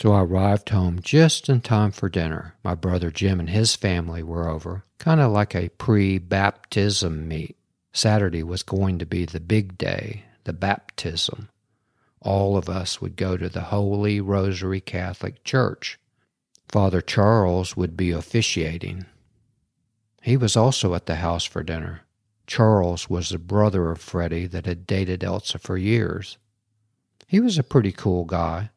So I arrived home just in time for dinner. My brother Jim and his family were over, kind of like a pre baptism meet. Saturday was going to be the big day, the baptism. All of us would go to the Holy Rosary Catholic Church. Father Charles would be officiating. He was also at the house for dinner. Charles was the brother of Freddie that had dated Elsa for years. He was a pretty cool guy.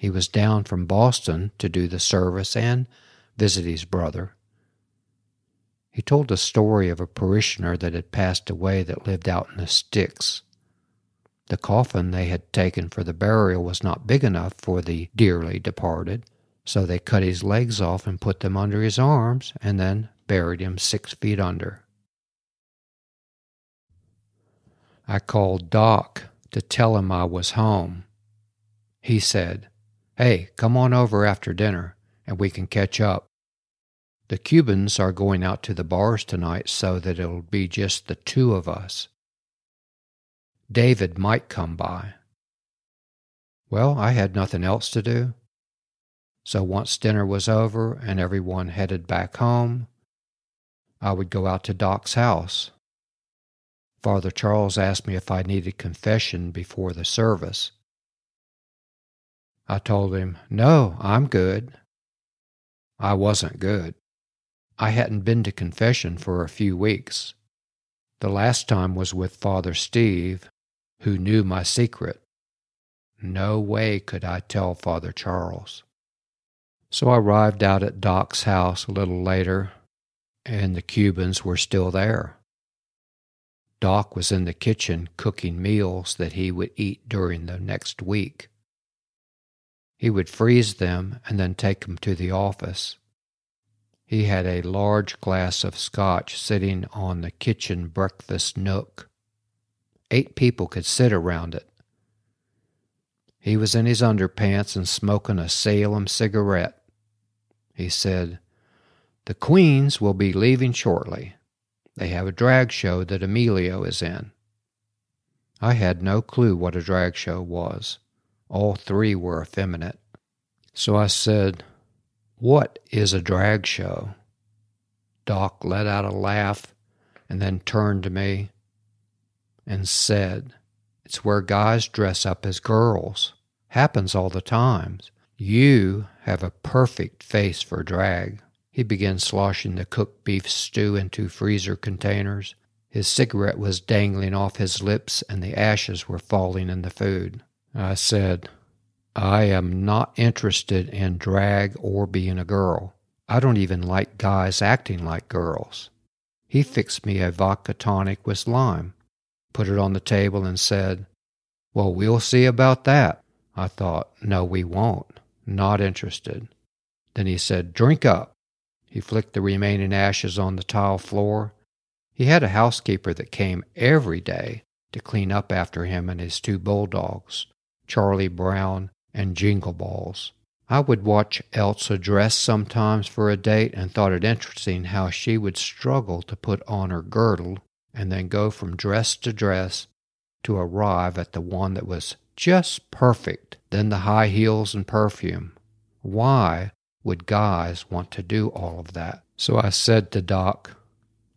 He was down from Boston to do the service and visit his brother. He told the story of a parishioner that had passed away that lived out in the sticks. The coffin they had taken for the burial was not big enough for the dearly departed, so they cut his legs off and put them under his arms and then buried him six feet under. I called Doc to tell him I was home. He said, Hey, come on over after dinner and we can catch up. The Cubans are going out to the bars tonight so that it'll be just the two of us. David might come by. Well, I had nothing else to do. So once dinner was over and everyone headed back home, I would go out to Doc's house. Father Charles asked me if I needed confession before the service. I told him, No, I'm good. I wasn't good. I hadn't been to confession for a few weeks. The last time was with Father Steve, who knew my secret. No way could I tell Father Charles. So I arrived out at Doc's house a little later, and the Cubans were still there. Doc was in the kitchen cooking meals that he would eat during the next week. He would freeze them and then take them to the office. He had a large glass of scotch sitting on the kitchen breakfast nook. Eight people could sit around it. He was in his underpants and smoking a Salem cigarette. He said, The Queens will be leaving shortly. They have a drag show that Emilio is in. I had no clue what a drag show was. All three were effeminate. So I said, what is a drag show? Doc let out a laugh and then turned to me and said, It's where guys dress up as girls. Happens all the time. You have a perfect face for drag. He began sloshing the cooked beef stew into freezer containers. His cigarette was dangling off his lips and the ashes were falling in the food. I said, I am not interested in drag or being a girl. I don't even like guys acting like girls. He fixed me a vodka tonic with lime, put it on the table, and said, Well, we'll see about that. I thought, No, we won't. Not interested. Then he said, Drink up. He flicked the remaining ashes on the tile floor. He had a housekeeper that came every day to clean up after him and his two bulldogs, Charlie Brown and jingle balls. I would watch Elsa dress sometimes for a date and thought it interesting how she would struggle to put on her girdle and then go from dress to dress to arrive at the one that was just perfect, then the high heels and perfume. Why would guys want to do all of that? So I said to Doc,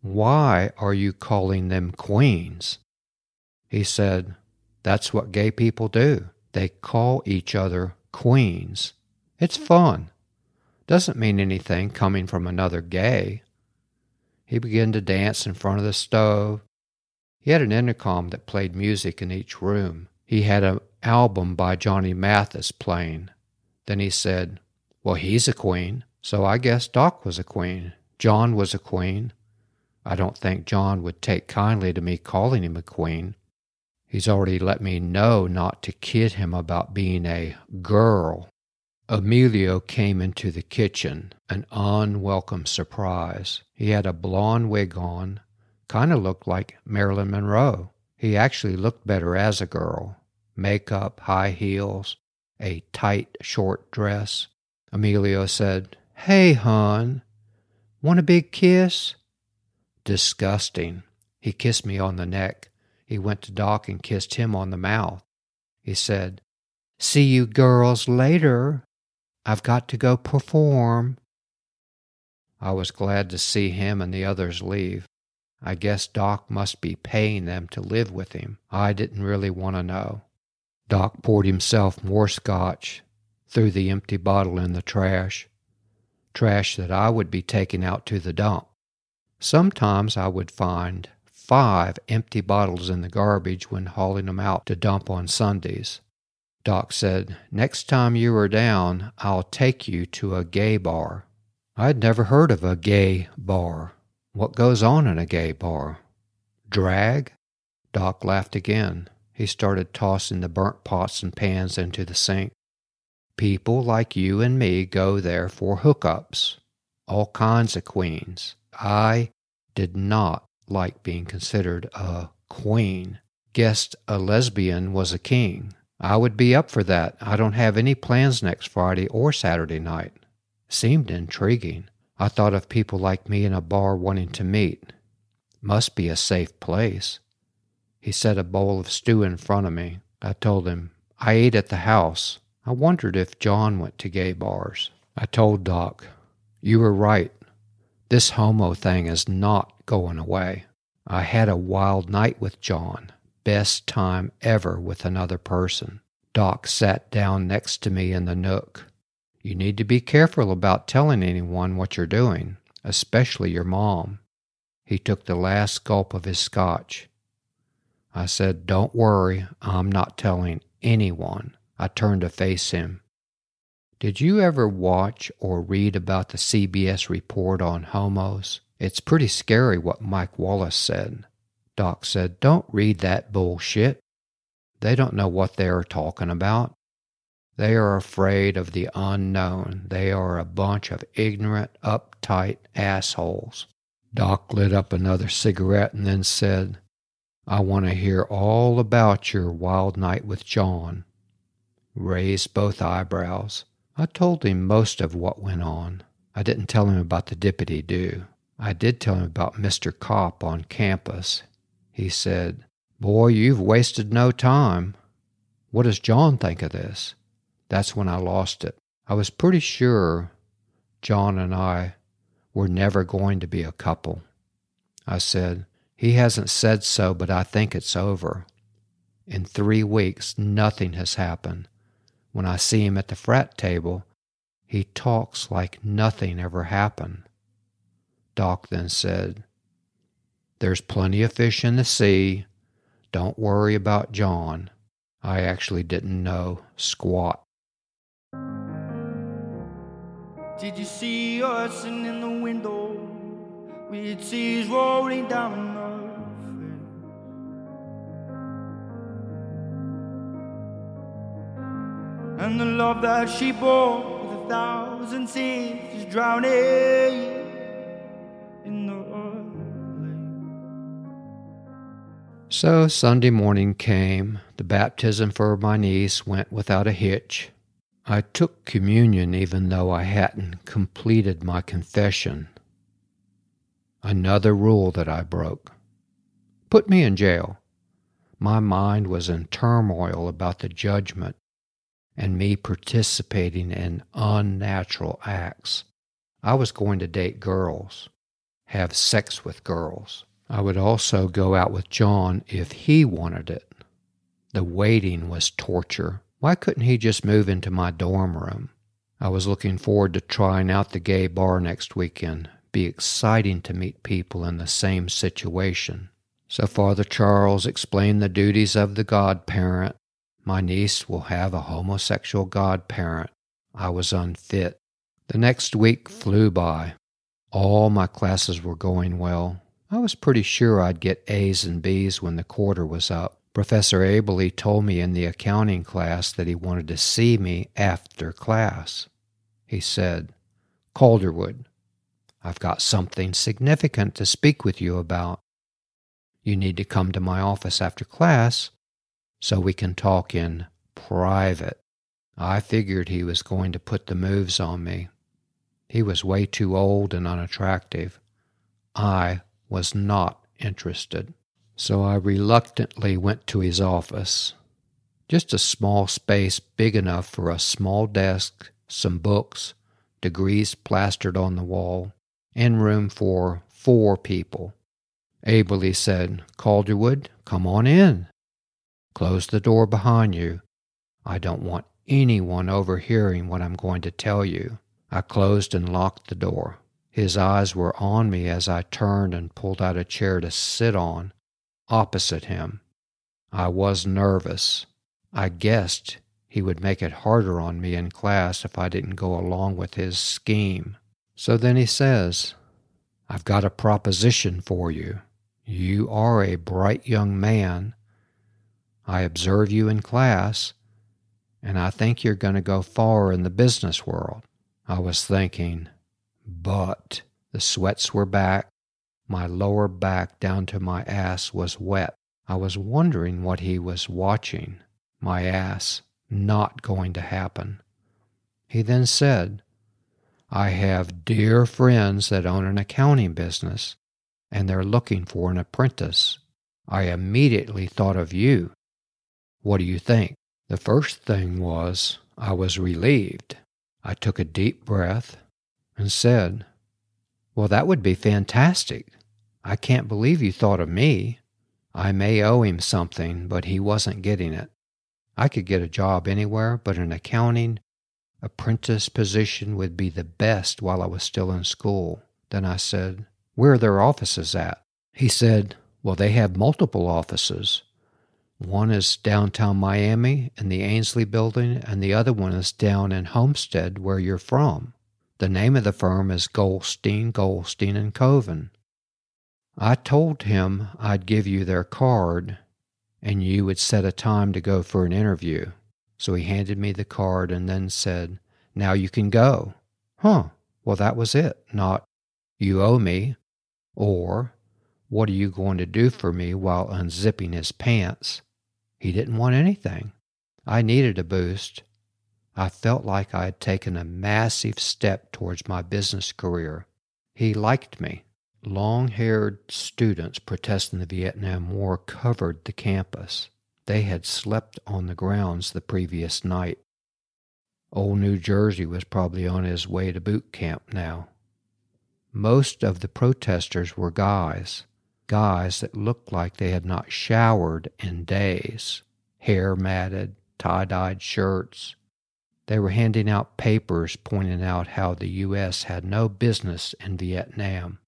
Why are you calling them queens? He said, That's what gay people do. They call each other queens. It's fun. Doesn't mean anything coming from another gay. He began to dance in front of the stove. He had an intercom that played music in each room. He had an album by Johnny Mathis playing. Then he said, Well, he's a queen, so I guess Doc was a queen. John was a queen. I don't think John would take kindly to me calling him a queen. He's already let me know not to kid him about being a girl. Emilio came into the kitchen, an unwelcome surprise. He had a blonde wig on, kind of looked like Marilyn Monroe. He actually looked better as a girl. Makeup, high heels, a tight, short dress. Emilio said, Hey, hon, want a big kiss? Disgusting. He kissed me on the neck. He went to Doc and kissed him on the mouth. He said, See you girls later. I've got to go perform. I was glad to see him and the others leave. I guess Doc must be paying them to live with him. I didn't really want to know. Doc poured himself more scotch, threw the empty bottle in the trash, trash that I would be taking out to the dump. Sometimes I would find five empty bottles in the garbage when hauling them out to dump on Sundays. Doc said, Next time you are down, I'll take you to a gay bar. I'd never heard of a gay bar. What goes on in a gay bar? Drag? Doc laughed again. He started tossing the burnt pots and pans into the sink. People like you and me go there for hookups. All kinds of queens. I did not like being considered a queen. Guessed a lesbian was a king. I would be up for that. I don't have any plans next Friday or Saturday night. Seemed intriguing. I thought of people like me in a bar wanting to meet. Must be a safe place. He set a bowl of stew in front of me. I told him, I ate at the house. I wondered if John went to gay bars. I told Doc, You were right. This homo thing is not going away. I had a wild night with John. Best time ever with another person. Doc sat down next to me in the nook. You need to be careful about telling anyone what you're doing, especially your mom. He took the last gulp of his scotch. I said, Don't worry, I'm not telling anyone. I turned to face him. Did you ever watch or read about the CBS report on homos? It's pretty scary what Mike Wallace said. Doc said, Don't read that bullshit. They don't know what they are talking about. They are afraid of the unknown. They are a bunch of ignorant, uptight assholes. Doc lit up another cigarette and then said, I want to hear all about your wild night with John. Raised both eyebrows. I told him most of what went on. I didn't tell him about the dippity do. I did tell him about Mr. Kopp on campus. He said, Boy, you've wasted no time. What does John think of this? That's when I lost it. I was pretty sure John and I were never going to be a couple. I said, He hasn't said so, but I think it's over. In three weeks, nothing has happened. When I see him at the frat table, he talks like nothing ever happened. Doc then said, There's plenty of fish in the sea. Don't worry about John. I actually didn't know squat. Did you see us in the window with tears rolling down And the love that she bore with a thousand sins is drowning in the. So Sunday morning came. The baptism for my niece went without a hitch. I took communion even though I hadn't completed my confession. Another rule that I broke. Put me in jail. My mind was in turmoil about the judgment and me participating in unnatural acts. I was going to date girls, have sex with girls. I would also go out with John if he wanted it. The waiting was torture. Why couldn't he just move into my dorm room? I was looking forward to trying out the gay bar next weekend. Be exciting to meet people in the same situation. So Father Charles explained the duties of the godparent my niece will have a homosexual godparent. I was unfit. The next week flew by. All my classes were going well. I was pretty sure I'd get A's and B's when the quarter was up. Professor Abely told me in the accounting class that he wanted to see me after class. He said, Calderwood, I've got something significant to speak with you about. You need to come to my office after class so we can talk in private. I figured he was going to put the moves on me. He was way too old and unattractive. I was not interested. So I reluctantly went to his office. Just a small space big enough for a small desk, some books, degrees plastered on the wall, and room for four people. Abely said, Calderwood, come on in. Close the door behind you. I don't want anyone overhearing what I'm going to tell you. I closed and locked the door. His eyes were on me as I turned and pulled out a chair to sit on, opposite him. I was nervous. I guessed he would make it harder on me in class if I didn't go along with his scheme. So then he says, I've got a proposition for you. You are a bright young man. I observe you in class, and I think you're going to go far in the business world. I was thinking, but the sweats were back. My lower back down to my ass was wet. I was wondering what he was watching. My ass. Not going to happen. He then said, I have dear friends that own an accounting business, and they're looking for an apprentice. I immediately thought of you. What do you think? The first thing was I was relieved. I took a deep breath and said, Well, that would be fantastic. I can't believe you thought of me. I may owe him something, but he wasn't getting it. I could get a job anywhere, but an accounting apprentice position would be the best while I was still in school. Then I said, Where are their offices at? He said, Well, they have multiple offices. One is downtown Miami in the Ainsley building, and the other one is down in Homestead, where you're from. The name of the firm is Goldstein, Goldstein and Coven. I told him I'd give you their card and you would set a time to go for an interview. So he handed me the card and then said, Now you can go. Huh, well, that was it. Not, You owe me, or, What are you going to do for me while unzipping his pants? He didn't want anything. I needed a boost. I felt like I had taken a massive step towards my business career. He liked me. Long haired students protesting the Vietnam War covered the campus. They had slept on the grounds the previous night. Old New Jersey was probably on his way to boot camp now. Most of the protesters were guys, guys that looked like they had not showered in days, hair matted, tie dyed shirts, they were handing out papers pointing out how the U.S. had no business in Vietnam.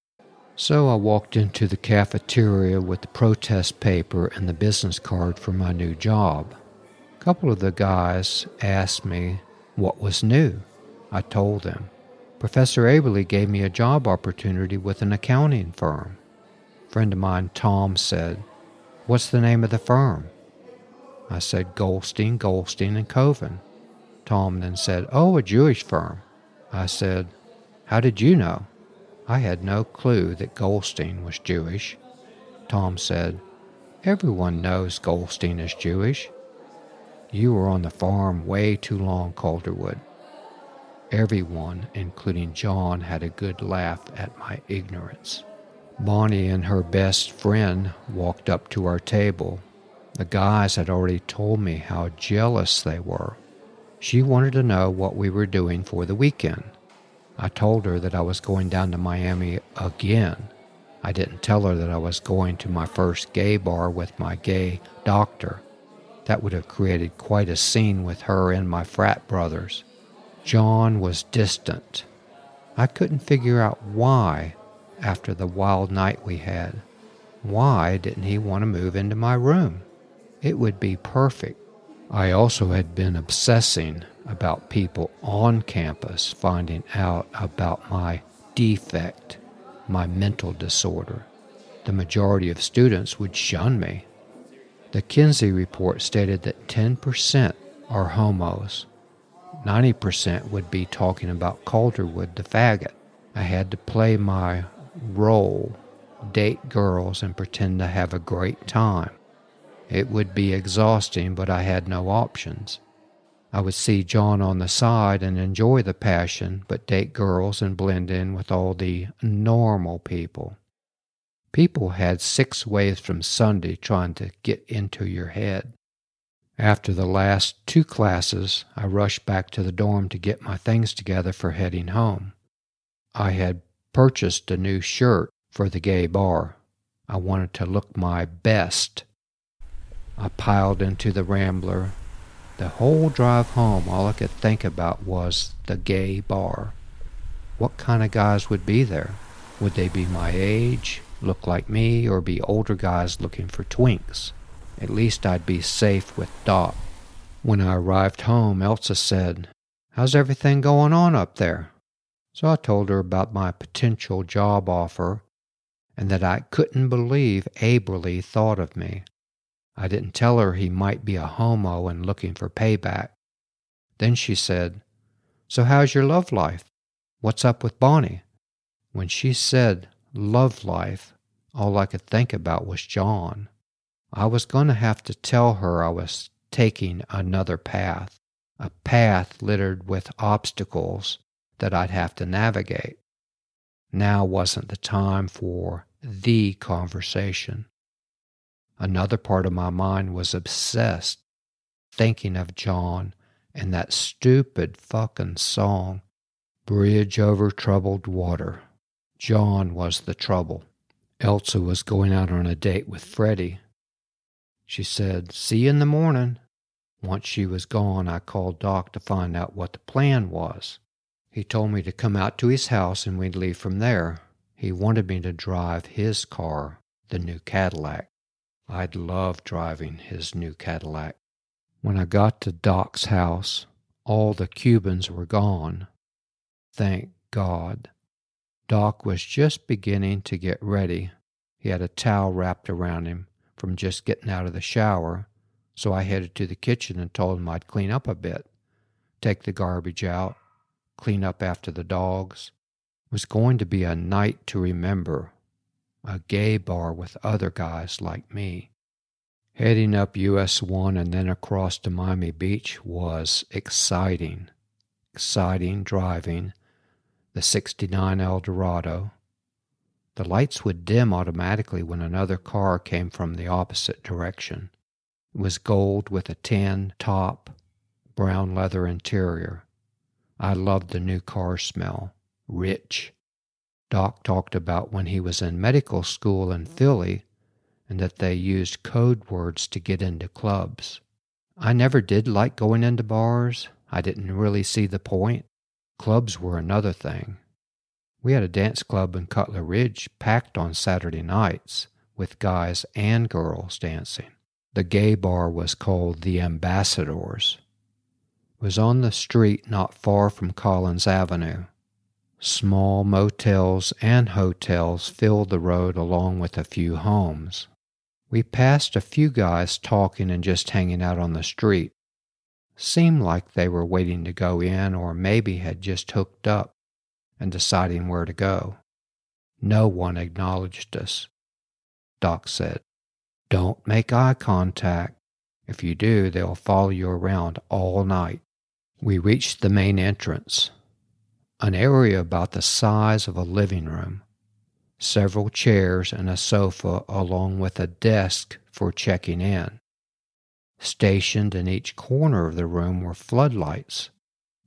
So I walked into the cafeteria with the protest paper and the business card for my new job. A couple of the guys asked me what was new. I told them. Professor Abely gave me a job opportunity with an accounting firm. Friend of mine, Tom, said, What's the name of the firm? I said, Goldstein, Goldstein, and Coven. Tom then said, Oh, a Jewish firm. I said, How did you know? I had no clue that Goldstein was Jewish. Tom said, Everyone knows Goldstein is Jewish. You were on the farm way too long, Calderwood. Everyone, including John, had a good laugh at my ignorance. Bonnie and her best friend walked up to our table. The guys had already told me how jealous they were. She wanted to know what we were doing for the weekend. I told her that I was going down to Miami again. I didn't tell her that I was going to my first gay bar with my gay doctor. That would have created quite a scene with her and my frat brothers. John was distant. I couldn't figure out why, after the wild night we had. Why didn't he want to move into my room? It would be perfect. I also had been obsessing about people on campus finding out about my defect, my mental disorder. The majority of students would shun me. The Kinsey report stated that 10% are homos. 90% would be talking about Calderwood the faggot. I had to play my role, date girls, and pretend to have a great time. It would be exhausting, but I had no options. I would see John on the side and enjoy the passion, but date girls and blend in with all the normal people. People had six ways from Sunday trying to get into your head. After the last two classes, I rushed back to the dorm to get my things together for heading home. I had purchased a new shirt for the gay bar. I wanted to look my best. I piled into the Rambler. The whole drive home, all I could think about was the gay bar. What kind of guys would be there? Would they be my age, look like me, or be older guys looking for twinks? At least I'd be safe with Doc. When I arrived home, Elsa said, How's everything going on up there? So I told her about my potential job offer and that I couldn't believe Aberly thought of me. I didn't tell her he might be a homo and looking for payback. Then she said, So how's your love life? What's up with Bonnie? When she said love life, all I could think about was John. I was going to have to tell her I was taking another path, a path littered with obstacles that I'd have to navigate. Now wasn't the time for the conversation. Another part of my mind was obsessed, thinking of John and that stupid fucking song, Bridge Over Troubled Water. John was the trouble. Elsa was going out on a date with Freddie. She said, See you in the morning. Once she was gone, I called Doc to find out what the plan was. He told me to come out to his house and we'd leave from there. He wanted me to drive his car, the new Cadillac. I'd love driving his new Cadillac. When I got to Doc's house, all the Cubans were gone. Thank God. Doc was just beginning to get ready. He had a towel wrapped around him from just getting out of the shower, so I headed to the kitchen and told him I'd clean up a bit, take the garbage out, clean up after the dogs. Was going to be a night to remember, a gay bar with other guys like me. Heading up US 1 and then across to Miami Beach was exciting. Exciting driving the 69 Eldorado. The lights would dim automatically when another car came from the opposite direction. It was gold with a tan top, brown leather interior. I loved the new car smell. Rich. Doc talked about when he was in medical school in Philly and that they used code words to get into clubs. I never did like going into bars. I didn't really see the point. Clubs were another thing. We had a dance club in Cutler Ridge packed on Saturday nights with guys and girls dancing. The gay bar was called the Ambassadors was on the street not far from Collins Avenue. Small motels and hotels filled the road along with a few homes. We passed a few guys talking and just hanging out on the street. Seemed like they were waiting to go in or maybe had just hooked up and deciding where to go. No one acknowledged us. Doc said, Don't make eye contact. If you do, they'll follow you around all night. We reached the main entrance, an area about the size of a living room, several chairs and a sofa, along with a desk for checking in. Stationed in each corner of the room were floodlights.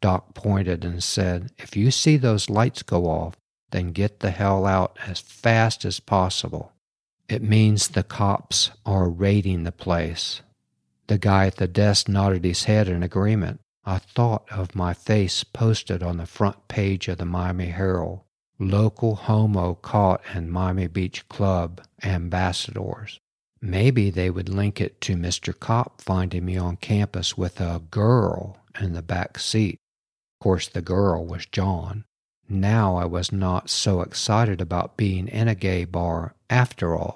Doc pointed and said, If you see those lights go off, then get the hell out as fast as possible. It means the cops are raiding the place. The guy at the desk nodded his head in agreement. I thought of my face posted on the front page of the Miami Herald. Local homo caught in Miami Beach Club ambassadors. Maybe they would link it to Mr. Cop finding me on campus with a girl in the back seat. Of course, the girl was John. Now I was not so excited about being in a gay bar after all.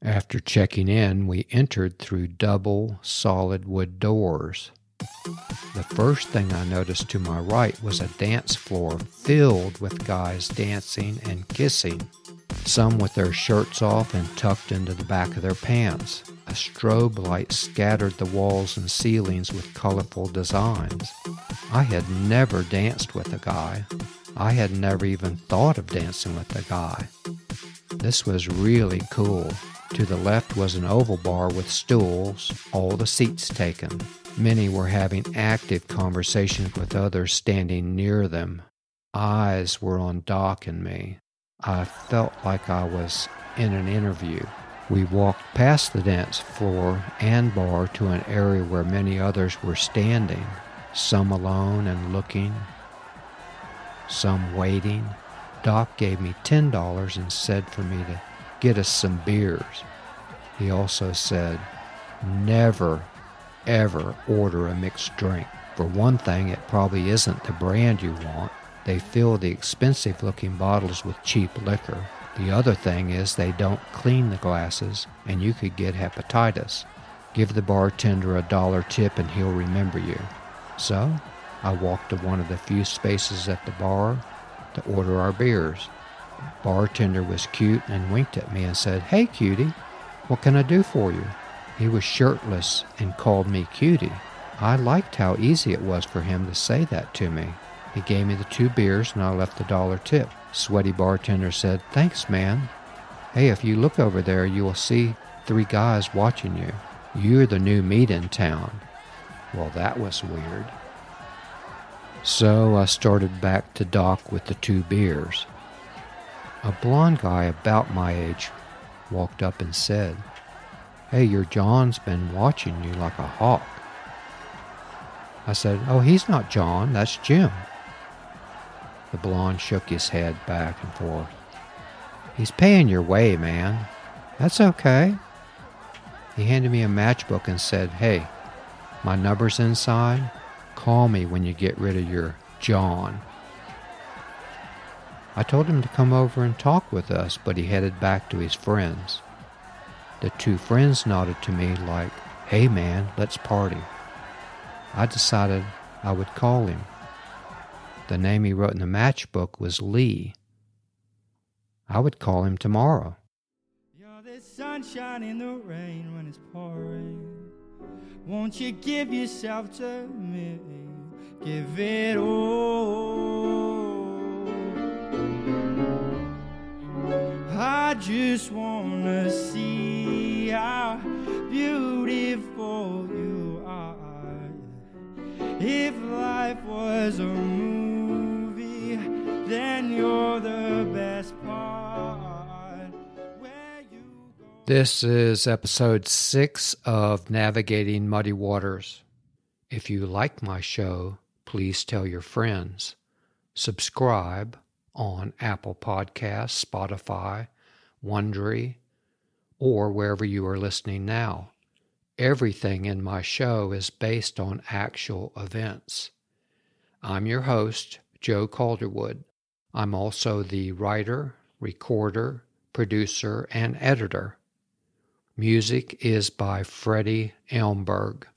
After checking in, we entered through double solid wood doors. The first thing I noticed to my right was a dance floor filled with guys dancing and kissing, some with their shirts off and tucked into the back of their pants. A strobe light scattered the walls and ceilings with colorful designs. I had never danced with a guy. I had never even thought of dancing with a guy. This was really cool. To the left was an oval bar with stools, all the seats taken. Many were having active conversations with others standing near them. Eyes were on Doc and me. I felt like I was in an interview. We walked past the dance floor and bar to an area where many others were standing, some alone and looking, some waiting. Doc gave me $10 and said for me to get us some beers. He also said, never, ever order a mixed drink. For one thing, it probably isn't the brand you want. They fill the expensive looking bottles with cheap liquor. The other thing is they don't clean the glasses and you could get hepatitis. Give the bartender a dollar tip and he'll remember you. So, I walked to one of the few spaces at the bar to order our beers. The Bartender was cute and winked at me and said, Hey, cutie, what can I do for you? He was shirtless and called me cutie. I liked how easy it was for him to say that to me. He gave me the two beers and I left the dollar tip. Sweaty bartender said, Thanks, man. Hey, if you look over there, you will see three guys watching you. You're the new meat in town. Well, that was weird. So I started back to Doc with the two beers. A blond guy about my age walked up and said, Hey, your John's been watching you like a hawk. I said, Oh, he's not John, that's Jim. The blonde shook his head back and forth. He's paying your way, man. That's okay. He handed me a matchbook and said, Hey, my number's inside. Call me when you get rid of your John. I told him to come over and talk with us, but he headed back to his friends. The two friends nodded to me like, hey man, let's party. I decided I would call him. The name he wrote in the matchbook was Lee. I would call him tomorrow. The sunshine in the rain when it's pouring. Won't you give yourself to me? Give it all. I just wanna see how beautiful you are. If life was a movie, then you're the best part. This is episode six of Navigating Muddy Waters. If you like my show, please tell your friends. Subscribe on Apple Podcasts, Spotify, Wondery, or wherever you are listening now. Everything in my show is based on actual events. I'm your host, Joe Calderwood. I'm also the writer, recorder, producer, and editor. Music is by Freddie Elmberg.